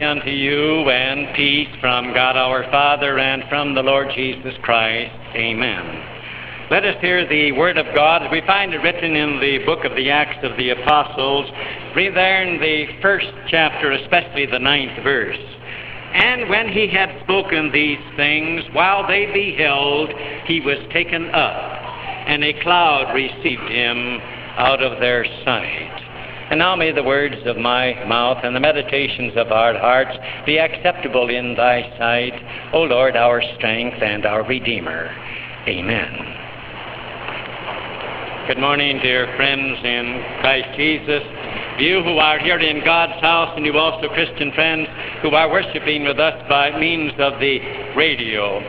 unto you and peace from God our Father and from the Lord Jesus Christ. Amen. Let us hear the Word of God. As we find it written in the book of the Acts of the Apostles, read there in the first chapter, especially the ninth verse. And when he had spoken these things, while they beheld, he was taken up, and a cloud received him out of their sight. And now may the words of my mouth and the meditations of our hearts be acceptable in thy sight, O Lord, our strength and our Redeemer. Amen. Good morning, dear friends in Christ Jesus. You who are here in God's house, and you also Christian friends who are worshiping with us by means of the radio.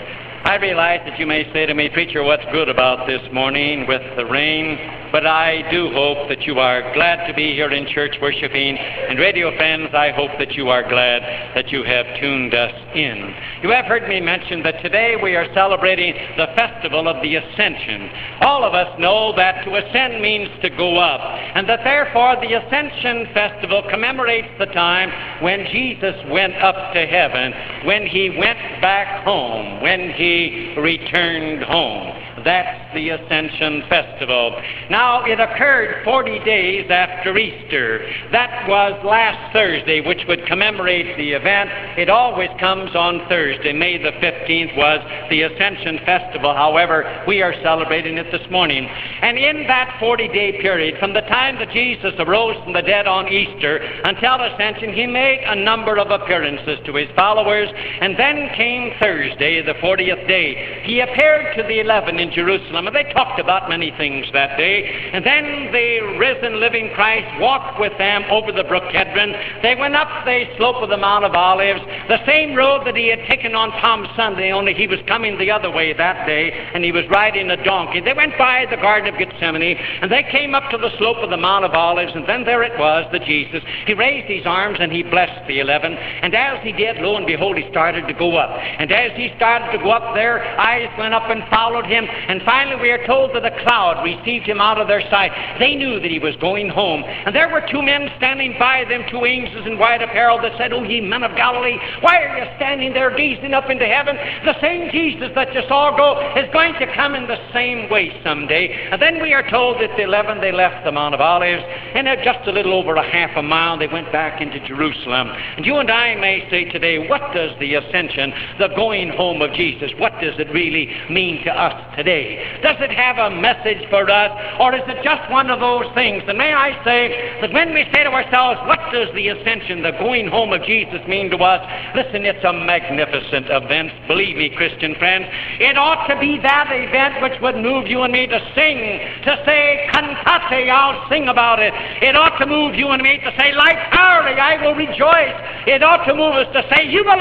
I realize that you may say to me, Preacher, what's good about this morning with the rain? But I do hope that you are glad to be here in church worshiping. And radio friends, I hope that you are glad that you have tuned us in. You have heard me mention that today we are celebrating the festival of the Ascension. All of us know that to ascend means to go up, and that therefore the Ascension Festival commemorates the time when Jesus went up to heaven, when he went back home, when he returned home. That's the Ascension Festival. Now, it occurred 40 days after Easter. That was last Thursday, which would commemorate the event. It always comes on Thursday. May the 15th was the Ascension Festival. However, we are celebrating it this morning. And in that 40 day period, from the time that Jesus arose from the dead on Easter until Ascension, he made a number of appearances to his followers. And then came Thursday, the 40th day. He appeared to the eleven in Jerusalem, and they talked about many things that day. And then the risen living Christ walked with them over the brook Kedron. They went up the slope of the Mount of Olives, the same road that he had taken on Palm Sunday, only he was coming the other way that day, and he was riding a donkey. They went by the Garden of Gethsemane, and they came up to the slope of the Mount of Olives, and then there it was, the Jesus. He raised his arms and he blessed the eleven, and as he did, lo and behold, he started to go up. And as he started to go up, their eyes went up and followed him, and finally, we are told that a cloud received him out of their sight. They knew that he was going home. And there were two men standing by them, two angels in white apparel, that said, O ye men of Galilee, why are you standing there gazing up into heaven? The same Jesus that you saw go is going to come in the same way someday. And then we are told that the eleven, they left the Mount of Olives, and at just a little over a half a mile, they went back into Jerusalem. And you and I may say today, what does the ascension, the going home of Jesus, what does it really mean to us today? Today? Does it have a message for us, or is it just one of those things? And may I say that when we say to ourselves, what does the ascension, the going home of Jesus mean to us? Listen, it's a magnificent event. Believe me, Christian friends. It ought to be that event which would move you and me to sing, to say, cantate, I'll sing about it. It ought to move you and me to say, like Harley, I will rejoice. It ought to move us to say, jubilate,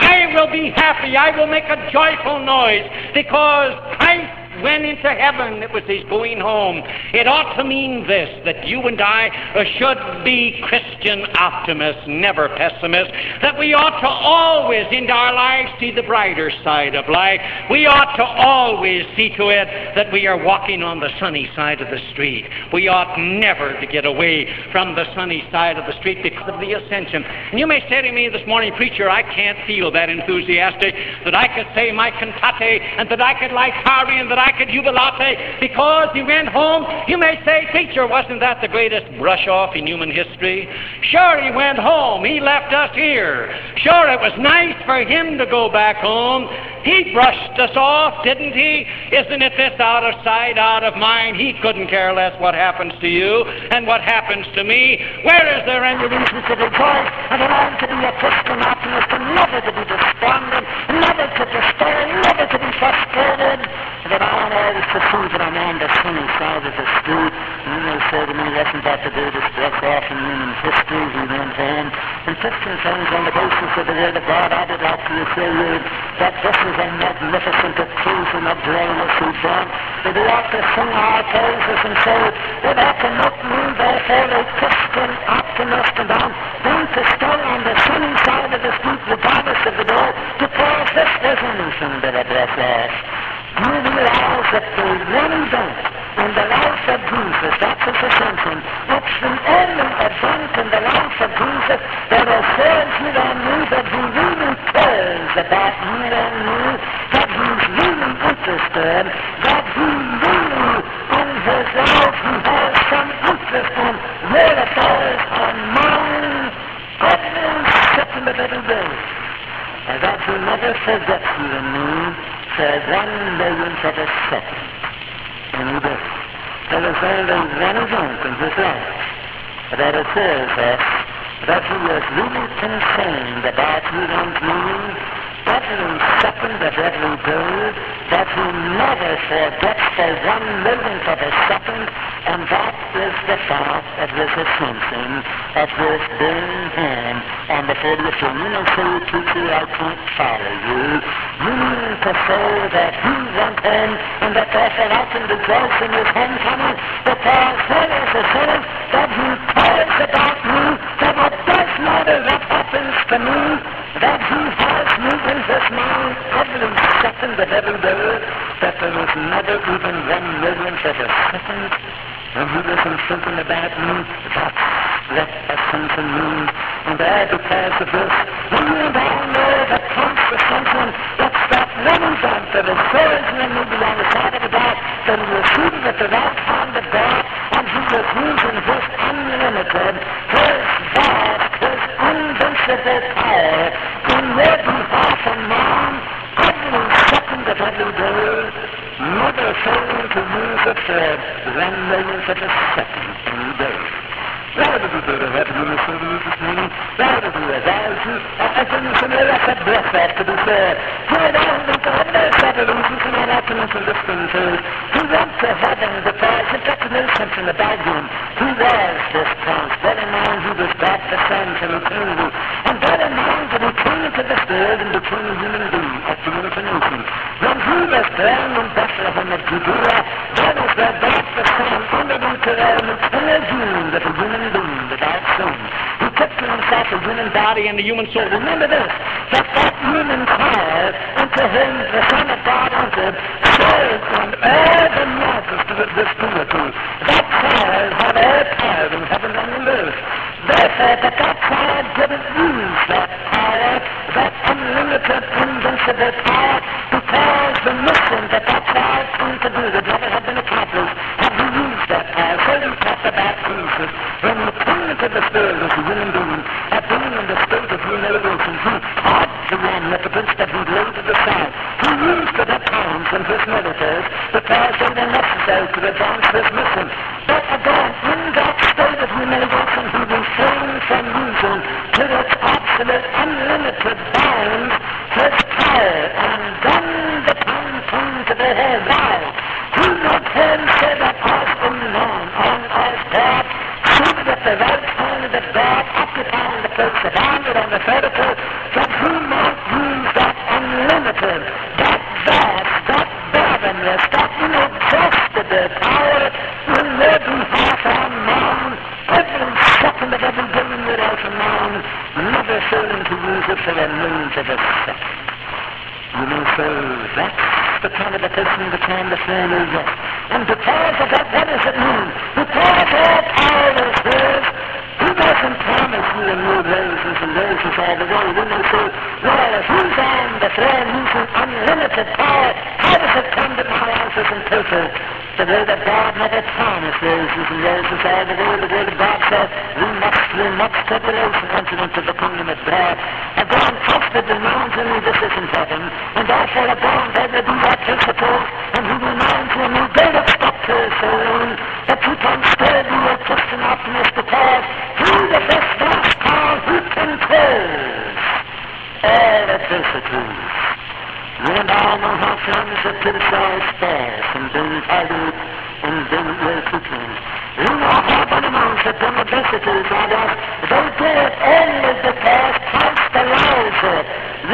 I will be happy. I will make a joyful noise because Christ went into heaven. It was his going home. It ought to mean this that you and I uh, should be Christian optimists, never pessimists. That we ought to always in our lives see the brighter side of life. We ought to always see to it that we are walking on the sunny side of the street. We ought never to get away from the sunny side of the street because of the ascension. And you may say to me this morning, preacher, I can't feel that enthusiastic that I could say my cantate and that I could like Harvey and that I could jubilate because he went home. You may say, Teacher, wasn't that the greatest brush off in human history? Sure, he went home. He left us here. Sure, it was nice for him to go back home. He brushed us off, didn't he? Isn't it this out of sight, out of mind? He couldn't care less what happens to you and what happens to me. Where is there any reason to rejoice and learn to be a Christian optimist and never to be despondent, never to despair, never to be frustrated? That I want always to see that I'm on the sunny side of the street. And you may say to me, wasn't that the greatest brush off in human history? He went home. And Christian friends, on the basis of the Word of God, I would like to assure you that this is a magnificent occasion of glorious event. That we ought to sing our praises and say, it ought to make me therefore a Christian optimist and I'm going to stay on the sunny side of the street regardless of the day because this is anything but a brush off. You realize that the one event in the life of Jesus. That was ascension. It's the only event in the life of Jesus that assures you and me that he really cares about you and me, that he's really interested, that he really, in his life, he has some interest in your affairs and mine every second of every day. And that he never forgets you and me for one millionth of a second. And does. There is only one event in his life that assures us that he is really concerned about you and every second of every day, that he never forgets for one millionth of a second, and that is the fact of his ascension, of his being him on the 40th day. You may say, teacher, I can't follow you. You mean to say that he went home and that therefore I can rejoice in his homecoming because there is a saying that he cares about me, that it does matter what happens to me, that he has me in his mind every second of every day, that there is never even one millionth of a second when he isn't thinking about me. That's what ascension means. And all because of this, we and I know that comes for something, that's that one event that assures you and me beyond the shadow of that he is seated at the right hand of God and he is using his unlimited, his vast, his invincible power in your behalf and mine every second of every day, never failing to use it for one millionth of a second every day. Rather do that, have you listened to this morning? Rather do that, as you, as you listen to that, that breath has to be said. Good on the illusion, and to to to got to know something about him. He was this. Bear in mind, he was God the Son from eternity. And in mind that he world and became a human being, a human nation. When he was born in Bethlehem of Judea, that is where God the Son entered into an eternal being of a human being without sin. He took to himself a human body and a human soul. Remember this, that that human power into whom the Son of God entered served on all the majesty of this deity. That power had all power in heaven and on earth. Therefore, but that power didn't use that unlimited, invincible power, because the mission that that power came to do would never have been accomplished had he used that power. So we talked about Jesus. When he came into this world as a human being, at being in the state of humiliation, he had the omnipotence that he laid aside. He used it at times in his miracles because they were necessary to advance his mission. But again, in that state of humiliation, he refrained from using to its absolute unlimited bounds his power. And then the time came to the whole world. He would then say that as in man and as God, seated at the right hand of God, occupying the place of honor on the vertical, that he might use that unlimited, that vast, that barrenless, that inexhaustible power in their behalf and mine, every second of every day in your life and mine, never failing to use it for a millionth of a second. You may say, that's the kind of a person the kind of failure yes. And because of that, what does it mean? Because all power is his, he doesn't promise you and me raises and raises all the way. We may say, well, if he's on the throne using unlimited power, how does it come that my life isn't perfect? The way that God never promised raises and raises all the way. The word of God says, we must through much enter into the kingdom of God. And God trusted reminds me this isn't heaven, and therefore again there will be that principles, and he reminds you and me, don't expect to soon, that you can still be a Christian optimist because he with this vast power, he controls all adversities. You and I know how things have criticized fast and been titled and been ill-treated. We know how enemies have been adversities on us. They do it only because Christ allows it.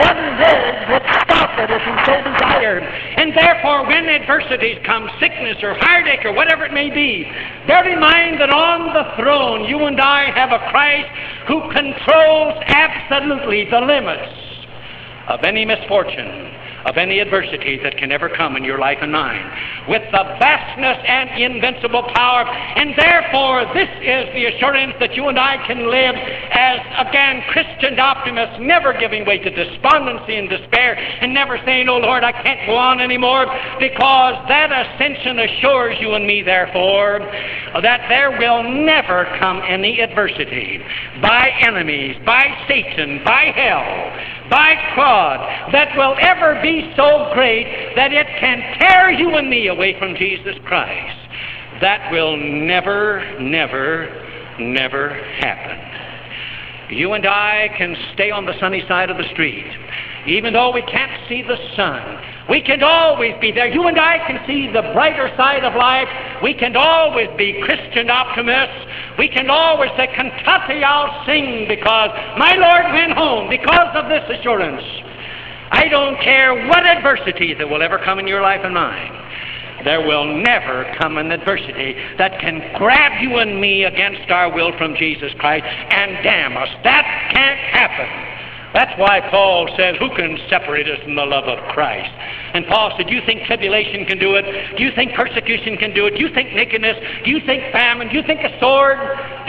One word would stop it if he so desired. And therefore, when adversities come, sickness or heartache or whatever it may be, bear in mind that on the throne you and I have a Christ who controls absolutely the limits of any misfortune of any adversity that can ever come in your life and mine, with the vastness and invincible power. And therefore, this is the assurance that you and I can live as, again, Christian optimists, never giving way to despondency and despair, and never saying, Oh Lord, I can't go on anymore, because that ascension assures you and me, therefore, that there will never come any adversity by enemies, by Satan, by hell, by God, that will ever be so great that it can tear you and me away from Jesus Christ. That will never, never, never happen. You and I can stay on the sunny side of the street. Even though we can't see the sun, we can always be there. You and I can see the brighter side of life. We can always be Christian optimists. We can always say, Cantate, I'll sing because my Lord went home because of this assurance. I don't care what adversity that will ever come in your life and mine. There will never come an adversity that can grab you and me against our will from Jesus Christ and damn us. That can't happen. That's why Paul says, Who can separate us from the love of Christ? And Paul said, Do you think tribulation can do it? Do you think persecution can do it? Do you think nakedness? Do you think famine? Do you think a sword?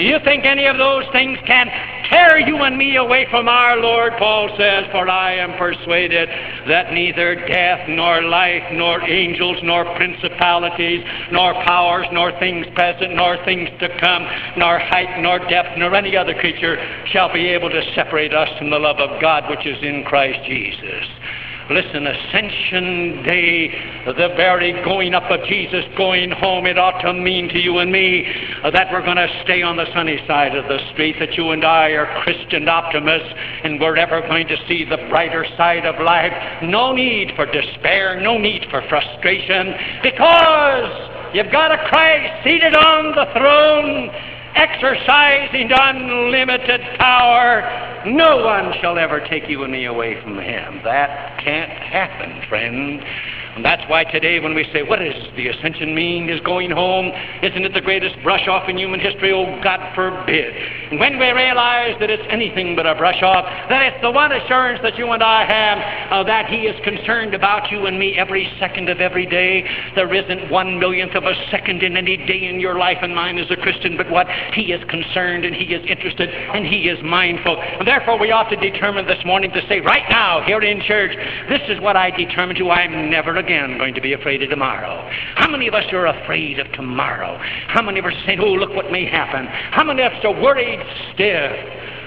Do you think any of those things can tear you and me away from our Lord? Paul says, For I am persuaded that neither death, nor life, nor angels, nor principalities, nor powers, nor things present, nor things to come, nor height, nor depth, nor any other creature shall be able to separate us from the love of God which is in Christ Jesus. Listen, Ascension Day, the very going up of Jesus, going home, it ought to mean to you and me that we're going to stay on the sunny side of the street, that you and I are Christian optimists, and we're ever going to see the brighter side of life. No need for despair, no need for frustration, because you've got a Christ seated on the throne exercising unlimited power, no one shall ever take you and me away from Him. That can't happen, friend. And that's why today when we say, what does the ascension mean? Is going home? Isn't it the greatest brush off in human history? Oh, God forbid. And when we realize that it's anything but a brush off, that it's the one assurance that you and I have uh, that He is concerned about you and me every second of every day. There isn't one millionth of a second in any day in your life and mine as a Christian, but what He is concerned and He is interested and He is mindful. And therefore we ought to determine this morning to say, right now, here in church, this is what I determined to. I'm never again going to be afraid of tomorrow. How many of us are afraid of tomorrow? How many of us are saying, oh, look what may happen? How many of us are worried stiff?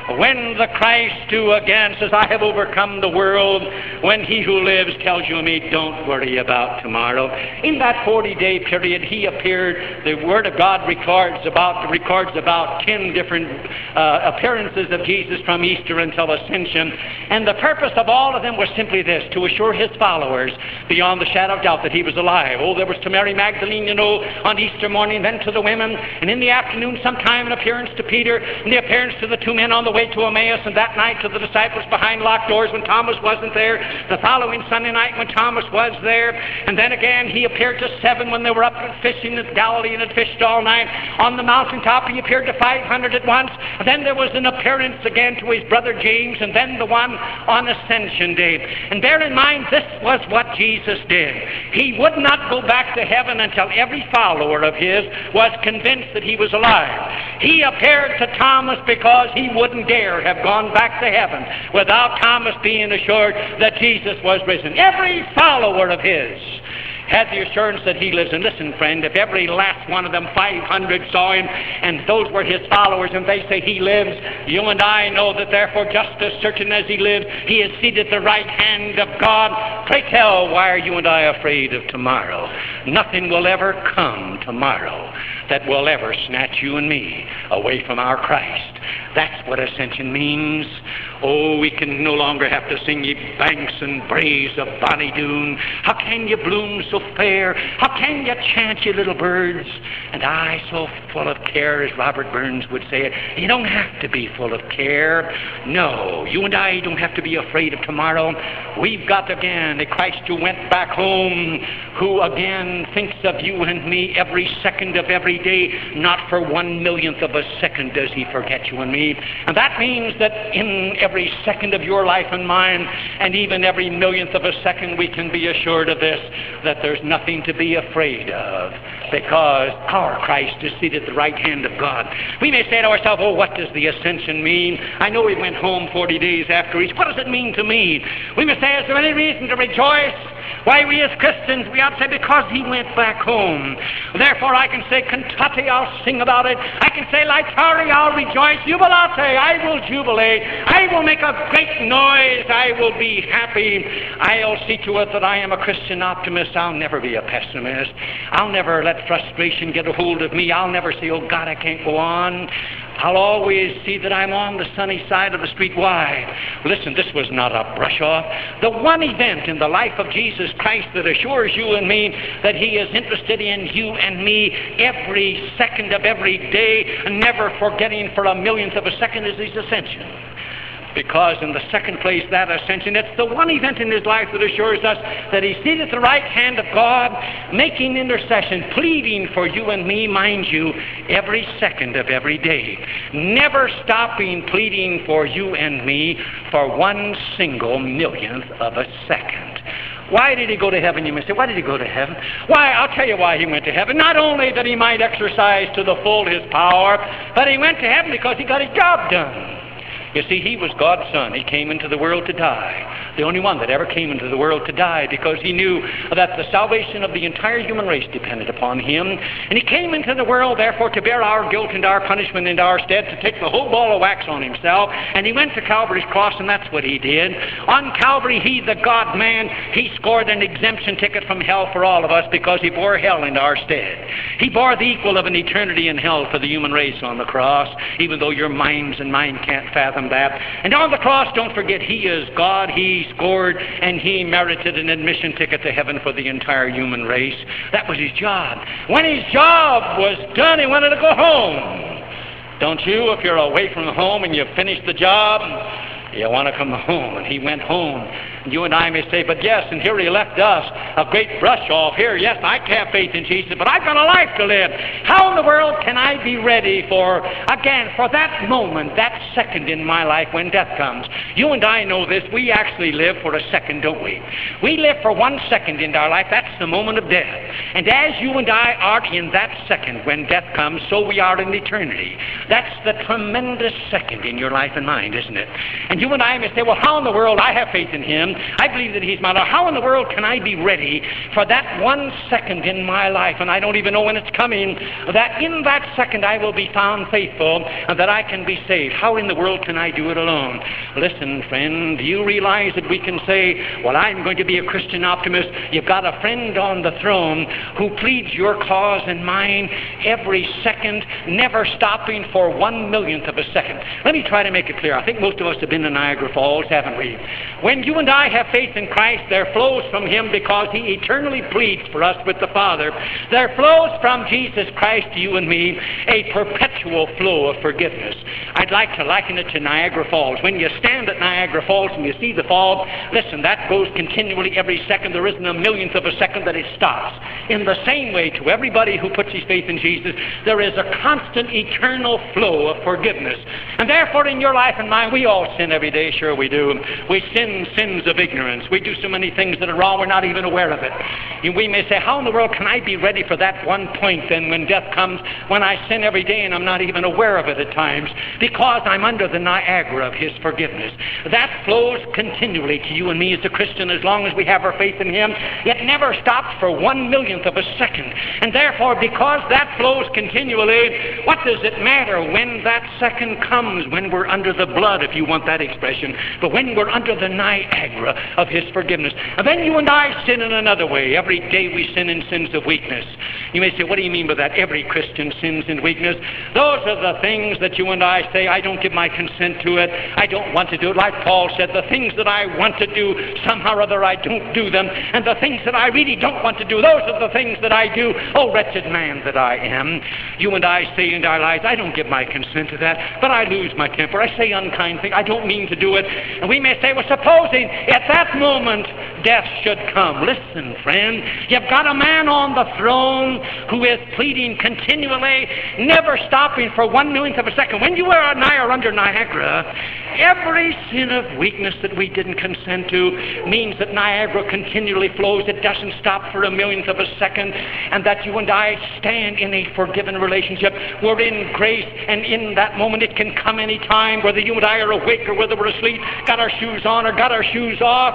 When the Christ who again says, I have overcome the world, when he who lives tells you me, don't worry about tomorrow. In that 40 day period, he appeared, the Word of God records about, records about 10 different uh, appearances of Jesus from Easter until Ascension. And the purpose of all of them was simply this to assure his followers beyond the shadow of doubt that he was alive. Oh, there was to Mary Magdalene, you know, on Easter morning, then to the women, and in the afternoon, sometime an appearance to Peter, and the appearance to the two men on the way to Emmaus, and that night to the disciples behind locked doors when Thomas wasn't there. The following Sunday night when Thomas was there. And then again, he appeared to seven when they were up fishing at Galilee and had fished all night. On the mountaintop, he appeared to 500 at once. And then there was an appearance again to his brother James, and then the one on Ascension Day. And bear in mind, this was what Jesus did. He would not go back to heaven until every follower of his was convinced that he was alive. He appeared to Thomas because he wouldn't dare have gone back to heaven without Thomas being assured that Jesus was risen. Every follower of his had the assurance that he lives. And listen, friend, if every last one of them 500 saw him and those were his followers and they say he lives, you and I know that therefore just as certain as he lives, he is seated at the right hand of God. Pray tell, why are you and I afraid of tomorrow? Nothing will ever come tomorrow that will ever snatch you and me away from our Christ. That's what ascension means. Oh, we can no longer have to sing ye banks and braes of bonny Doon. How can ye bloom so fair? How can ye chant, ye little birds? And I so full of care, as Robert Burns would say it. You don't have to be full of care. No, you and I don't have to be afraid of tomorrow. We've got again a Christ who went back home, who again thinks of you and me every second of every day. Not for one millionth of a second does he forget you and me. And that means that in every second of your life and mine, and even every millionth of a second, we can be assured of this that there's nothing to be afraid of because our Christ is seated at the right hand of God. We may say to ourselves, oh, what does the ascension mean? I know he went home 40 days after Easter. What does it mean to me? We may say, is there any reason to rejoice? Why, we as Christians, we ought to say, because he went back home. Therefore, I can say, Cantate, I'll sing about it. I can say, Laetare, I'll rejoice. Jubilate, I will jubilate. I will make a great noise. I will be happy. I'll see to it that I am a Christian optimist. I'll never be a pessimist. I'll never let frustration get a hold of me. I'll never say, oh God, I can't go on. I'll always see that I'm on the sunny side of the street. Why? Listen, this was not a brush off. The one event in the life of Jesus Christ that assures you and me that He is interested in you and me every second of every day, and never forgetting for a millionth of a second is His ascension. Because, in the second place, that ascension, it's the one event in his life that assures us that he's seated at the right hand of God, making intercession, pleading for you and me, mind you, every second of every day. Never stopping pleading for you and me for one single millionth of a second. Why did he go to heaven? You may say, why did he go to heaven? Why, I'll tell you why he went to heaven. Not only that he might exercise to the full his power, but he went to heaven because he got his job done. You see, he was God's son. He came into the world to die. The only one that ever came into the world to die because he knew that the salvation of the entire human race depended upon him. And he came into the world, therefore, to bear our guilt and our punishment in our stead, to take the whole ball of wax on himself. And he went to Calvary's cross, and that's what he did. On Calvary, he, the God man, he scored an exemption ticket from hell for all of us because he bore hell in our stead. He bore the equal of an eternity in hell for the human race on the cross, even though your minds and mine can't fathom that. And on the cross, don't forget, He is God. He scored and He merited an admission ticket to heaven for the entire human race. That was His job. When His job was done, He wanted to go home. Don't you? If you're away from home and you've finished the job, you want to come home. And He went home And you and I may say, but yes, and here he left us a great brush off. Here, yes, I have faith in Jesus, but I've got a life to live. How in the world can I be ready for, again, for that moment, that second in my life when death comes? You and I know this. We actually live for a second, don't we? We live for one second in our life. That's the moment of death. And as you and I are in that second when death comes, so we are in eternity. That's the tremendous second in your life and mind, isn't it? And you and I may say, well, how in the world? I have faith in him. I believe that He's my Lord. How in the world can I be ready for that one second in my life, and I don't even know when it's coming, that in that second I will be found faithful and that I can be saved? How in the world can I do it alone? Listen, friend, do you realize that we can say, Well, I'm going to be a Christian optimist? You've got a friend on the throne who pleads your cause and mine every second, never stopping for one millionth of a second. Let me try to make it clear. I think most of us have been Niagara Falls, haven't we? When you and I I have faith in Christ, there flows from him because he eternally pleads for us with the Father. There flows from Jesus Christ to you and me a perpetual flow of forgiveness. I'd like to liken it to Niagara Falls. When you stand at Niagara Falls and you see the fall, listen, that goes continually every second. There isn't a millionth of a second that it stops. In the same way, to everybody who puts his faith in Jesus, there is a constant, eternal flow of forgiveness. And therefore, in your life and mine, we all sin every day. Sure, we do. We sin sins of of ignorance. We do so many things that are wrong, we're not even aware of it. And we may say, How in the world can I be ready for that one point then when death comes, when I sin every day and I'm not even aware of it at times? Because I'm under the Niagara of His forgiveness. That flows continually to you and me as a Christian as long as we have our faith in Him. It never stops for one millionth of a second. And therefore, because that flows continually, what does it matter when that second comes, when we're under the blood, if you want that expression, but when we're under the Niagara? of His forgiveness. And then you and I sin in another way. Every day we sin in sins of weakness. You may say, what do you mean by that? Every Christian sins in weakness. Those are the things that you and I say, I don't give my consent to it. I don't want to do it. Like Paul said, the things that I want to do, somehow or other I don't do them. And the things that I really don't want to do, those are the things that I do. Oh, wretched man that I am. You and I say in our lives, I don't give my consent to that, but I lose my temper. I say unkind things. I don't mean to do it. And we may say, well, supposing at that moment, death should come. Listen, friend, you've got a man on the throne who is pleading continually, never stopping for one millionth of a second. When you are nigh or under Niagara, every sin of weakness that we didn't consent to means that Niagara continually flows. It doesn't stop for a millionth of a second, and that you and I stand in a forgiven relationship. We're in grace, and in that moment it can come any time, whether you and I are awake or whether we're asleep, got our shoes on or got our shoes off,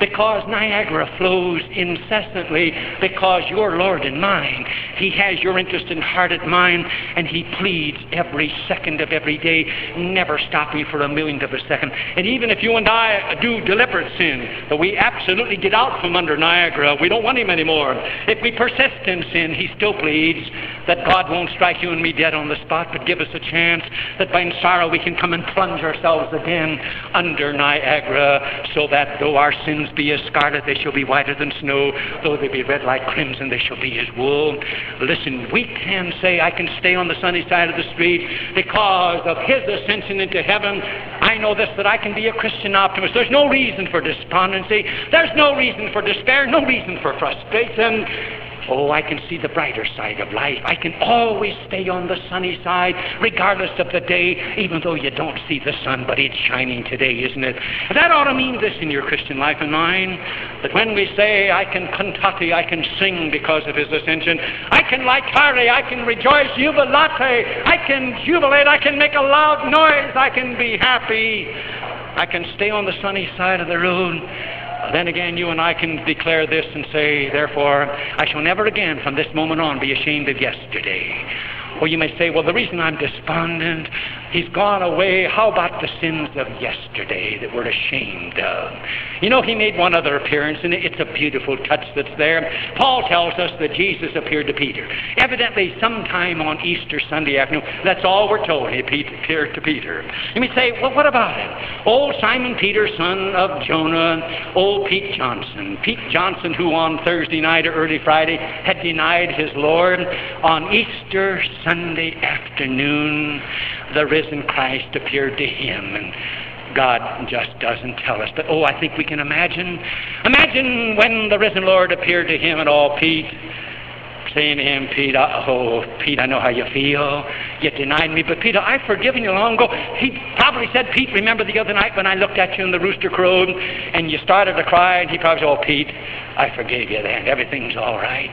because Niagara flows incessantly because your Lord and mine, He has your interest in heart and mind, and He pleads every second of every day, never stopping for a millionth of a second. And even if you and I do deliberate sin, that we absolutely get out from under Niagara, we don't want Him anymore. If we persist in sin, He still pleads that God won't strike you and me dead on the spot, but give us a chance that by sorrow we can come and plunge ourselves again under Niagara, so that though our sins be as scarlet, they shall be whiter than snow. Though they be red like crimson, they shall be as wool. Listen, we can say, I can stay on the sunny side of the street because of His ascension into heaven. I know this, that I can be a Christian optimist. There's no reason for despondency. There's no reason for despair, no reason for frustration. Oh, I can see the brighter side of life. I can always stay on the sunny side, regardless of the day, even though you don't see the sun, but it's shining today, isn't it? That ought to mean this in your Christian life and mine, that when we say, I can cantate, I can sing because of his ascension, I can laetare, I can rejoice, jubilate, I can jubilate, I can make a loud noise, I can be happy, I can stay on the sunny side of the road, then again, you and I can declare this and say, therefore, I shall never again from this moment on be ashamed of yesterday. Or you may say, well, the reason I'm despondent, he's gone away. How about the sins of yesterday that we're ashamed of? You know, he made one other appearance, and it's a beautiful touch that's there. Paul tells us that Jesus appeared to Peter. Evidently, sometime on Easter Sunday afternoon, that's all we're told. He appeared to Peter. You may say, well, what about it? Old Simon Peter, son of Jonah, old Pete Johnson. Pete Johnson, who on Thursday night or early Friday had denied his Lord on Easter Sunday afternoon, the risen Christ appeared to him. And God just doesn't tell us. But oh, I think we can imagine. Imagine when the risen Lord appeared to him and all, Pete, saying to him, Pete, oh, Pete, I know how you feel. You denied me, but Peter, I've forgiven you long ago. He probably said, Pete, remember the other night when I looked at you and the rooster crowed and you started to cry? And he probably said, oh, Pete, I forgave you then. Everything's all right.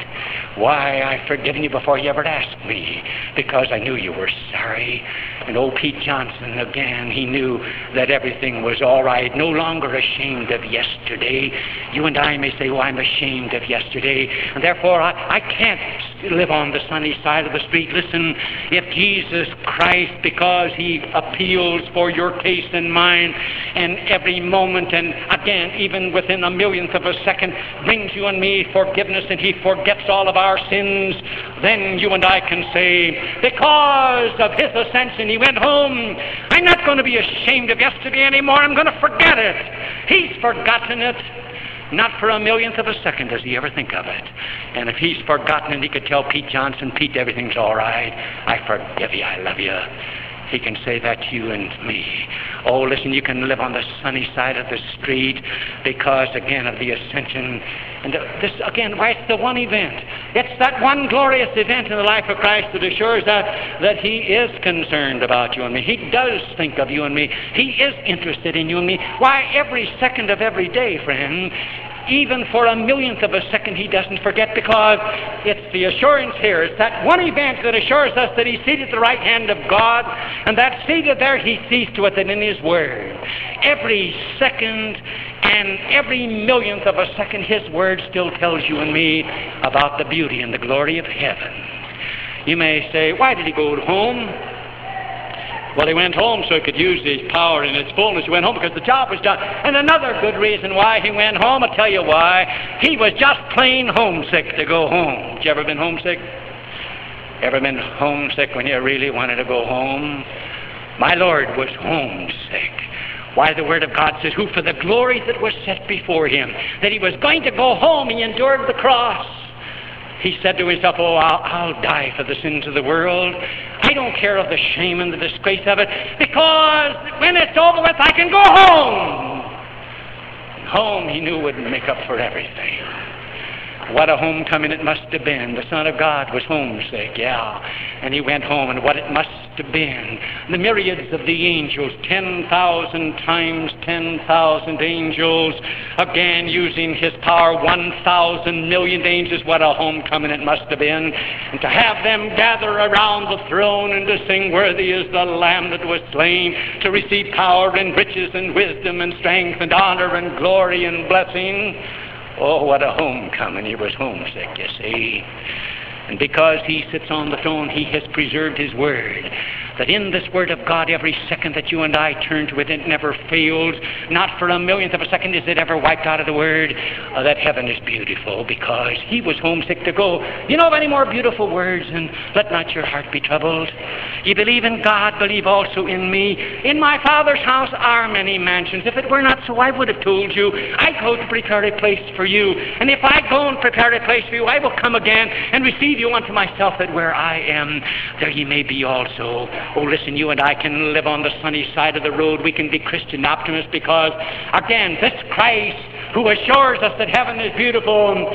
Why, I've forgiven you before you ever asked me, because I knew you were sorry. And old Pete Johnson, again, he knew that everything was all right, no longer ashamed of yesterday. You and I may say, oh, I'm ashamed of yesterday, and therefore I, I can't live on the sunny side of the street. Listen, if Jesus Christ, because he appeals for your case and mine, and every moment, and again, even within a millionth of a second, brings you and me forgiveness, and he forgets all of our sins, then you and I can say, because of his ascension, he went home. I'm not going to be ashamed of yesterday anymore. I'm going to forget it. He's forgotten it. Not for a millionth of a second does he ever think of it. And if he's forgotten it, he could tell Pete Johnson, Pete, everything's all right. I forgive you. I love you. He can say that to you and me. Oh, listen, you can live on the sunny side of the street because, again, of the ascension. And this, again, why it's the one event. It's that one glorious event in the life of Christ that assures us that He is concerned about you and me. He does think of you and me. He is interested in you and me. Why, every second of every day, friend, even for a millionth of a second, he doesn't forget because it's the assurance here. It's that one event that assures us that he's seated at the right hand of God, and that seated there, he sees to it that in his word, every second and every millionth of a second, his word still tells you and me about the beauty and the glory of heaven. You may say, why did he go home? Well, he went home so he could use his power in its fullness. He went home because the job was done. And another good reason why he went home, I'll tell you why. He was just plain homesick to go home. You ever been homesick? Ever been homesick when you really wanted to go home? My Lord was homesick. Why, the Word of God says, Who for the glory that was set before him, that he was going to go home, he endured the cross. He said to himself, Oh, I'll, I'll, die for the sins of the world. I don't care of the shame and the disgrace of it, because when it's over with, I can go home. Home, he knew, would make up for everything. What a homecoming it must have been. The Son of God was homesick, yeah. And he went home, and what it must have been. The myriads of the angels, 10,000 times 10,000 angels, again using his power, 1,000 million angels. What a homecoming it must have been. And to have them gather around the throne and to sing, Worthy is the Lamb that was slain, to receive power and riches and wisdom and strength and honor and glory and blessing. Oh, what a homecoming. He was homesick, you see. And because he sits on the throne, he has preserved his word that in this Word of God, every second that you and I turn to it, it never fails. Not for a millionth of a second is it ever wiped out of the Word. Uh, that heaven is beautiful because He was homesick to go. You know of any more beautiful words than let not your heart be troubled? You believe in God, believe also in me. In my Father's house are many mansions. If it were not so, I would have told you. I go to prepare a place for you. And if I go and prepare a place for you, I will come again and receive you unto myself, that where I am, there ye may be also. Oh, listen, you and I can live on the sunny side of the road. We can be Christian optimists because, again, this Christ who assures us that heaven is beautiful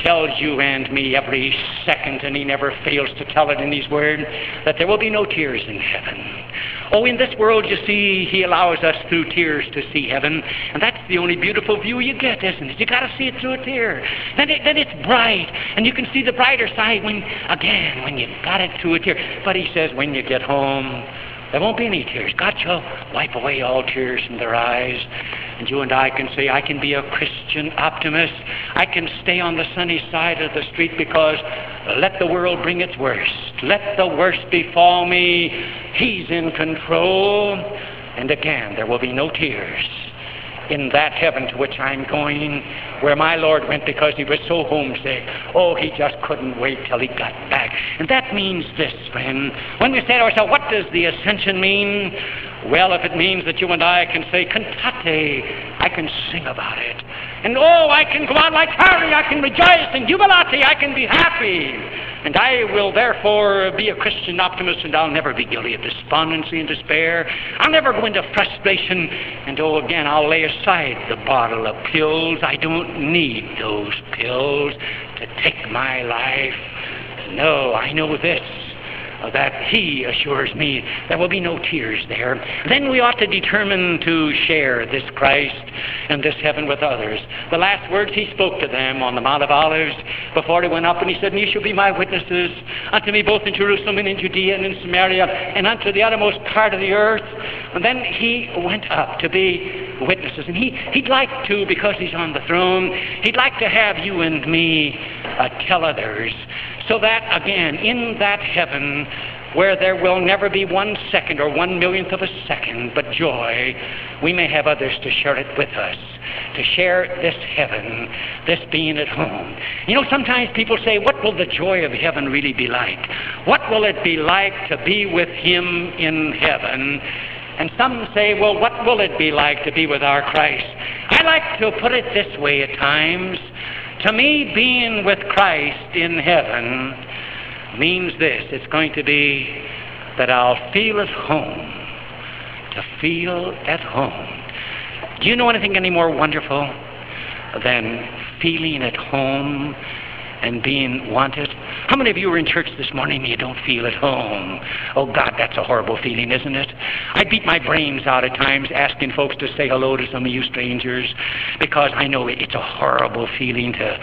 tells you and me every second, and he never fails to tell it in his word, that there will be no tears in heaven. Oh, in this world, you see, he allows us through tears to see heaven, and that's the only beautiful view you get, isn't it? You got to see it through a tear. Then, it, then it's bright, and you can see the brighter side when, again, when you've got it through a tear. But he says, when you get home, there won't be any tears. God shall wipe away all tears from their eyes. And you and I can say, I can be a Christian optimist. I can stay on the sunny side of the street because let the world bring its worst. Let the worst befall me. He's in control. And again, there will be no tears in that heaven to which I'm going, where my Lord went because he was so homesick. Oh, he just couldn't wait till he got back. And that means this, friend. When we say to ourselves, what does the ascension mean? Well, if it means that you and I can say, cantate, I can sing about it. And oh, I can go out laetare, I can rejoice, and jubilate, I can be happy. And I will therefore be a Christian optimist, and I'll never be guilty of despondency and despair. I'll never go into frustration, and oh, again, I'll lay aside the bottle of pills. I don't need those pills to take my life. No, I know this that He assures me there will be no tears there. Then we ought to determine to share this Christ and this heaven with others. The last words He spoke to them on the Mount of Olives before He went up, and He said, And ye shall be my witnesses unto me both in Jerusalem and in Judea and in Samaria and unto the uttermost part of the earth. And then He went up to be witnesses. And he, He'd like to, because He's on the throne, He'd like to have you and me uh, tell others so that, again, in that heaven where there will never be one second or one millionth of a second but joy, we may have others to share it with us, to share this heaven, this being at home. You know, sometimes people say, What will the joy of heaven really be like? What will it be like to be with Him in heaven? And some say, Well, what will it be like to be with our Christ? I like to put it this way at times. To me, being with Christ in heaven means this it's going to be that I'll feel at home. To feel at home. Do you know anything any more wonderful than feeling at home and being wanted? How many of you are in church this morning and you don't feel at home? Oh, God, that's a horrible feeling, isn't it? I beat my brains out at times asking folks to say hello to some of you strangers because I know it's a horrible feeling to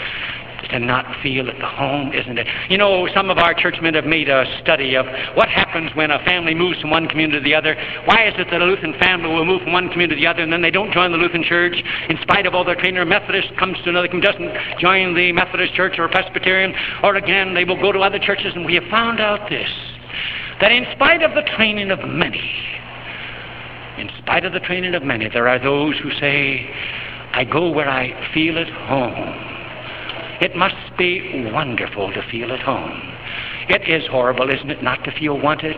to not feel at the home, isn't it? You know, some of our churchmen have made a study of what happens when a family moves from one community to the other. Why is it that a Lutheran family will move from one community to the other and then they don't join the Lutheran church in spite of all their training? A Methodist comes to another doesn't join the Methodist church or Presbyterian, or again, they will go to other churches. And we have found out this that in spite of the training of many, in spite of the training of many, there are those who say, I go where I feel at home. It must be wonderful to feel at home. It is horrible, isn't it, not to feel wanted?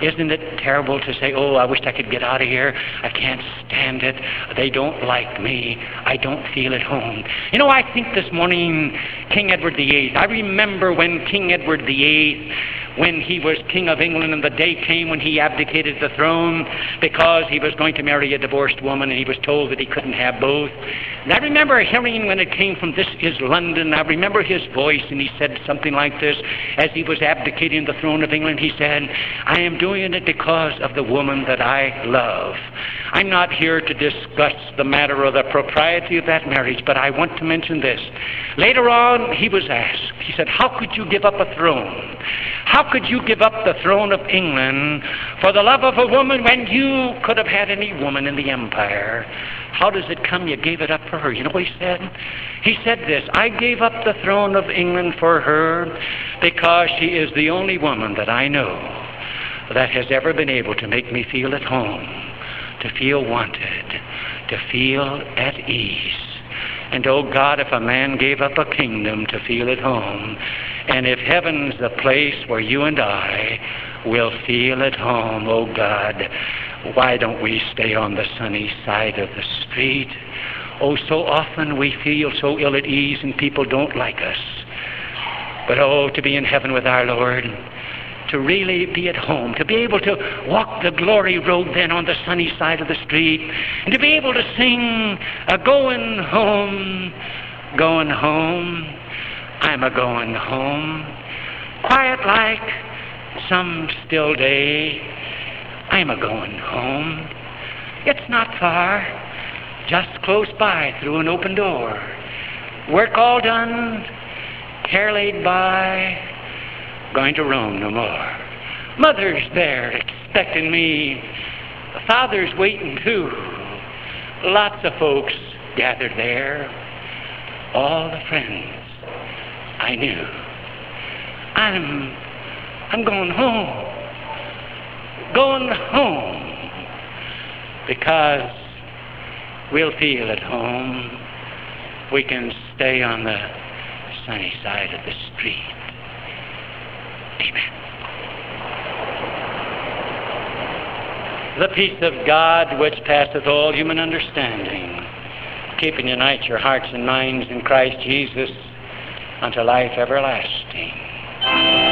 Isn't it terrible to say, oh, I wish I could get out of here. I can't stand it. They don't like me. I don't feel at home. You know, I think this morning, King Edward VIII, I remember when King Edward VIII when he was King of England and the day came when he abdicated the throne because he was going to marry a divorced woman and he was told that he couldn't have both. And I remember hearing when it came from This is London, I remember his voice and he said something like this as he was abdicating the throne of England. He said, I am doing it because of the woman that I love. I'm not here to discuss the matter of the propriety of that marriage, but I want to mention this. Later on, he was asked, he said, How could you give up a throne? How could you give up the throne of England for the love of a woman when you could have had any woman in the empire? How does it come you gave it up for her? You know what he said? He said this I gave up the throne of England for her because she is the only woman that I know that has ever been able to make me feel at home, to feel wanted, to feel at ease. And oh God, if a man gave up a kingdom to feel at home, and if heaven's the place where you and I will feel at home, oh God, why don't we stay on the sunny side of the street? Oh, so often we feel so ill at ease and people don't like us. But oh, to be in heaven with our Lord, to really be at home, to be able to walk the glory road then on the sunny side of the street, and to be able to sing, a going home, going home, I'm a going home, quiet like some still day, I'm a going home. It's not far, just close by through an open door. Work all done, hair laid by, going to roam no more. Mother's there expecting me. Father's waiting too. Lots of folks gathered there. All the friends I knew. I'm I'm going home. Going home. Because we'll feel at home. We can stay on the sunny side of the street. Amen. The peace of God, which passeth all human understanding, keep and unite your hearts and minds in Christ Jesus unto life everlasting.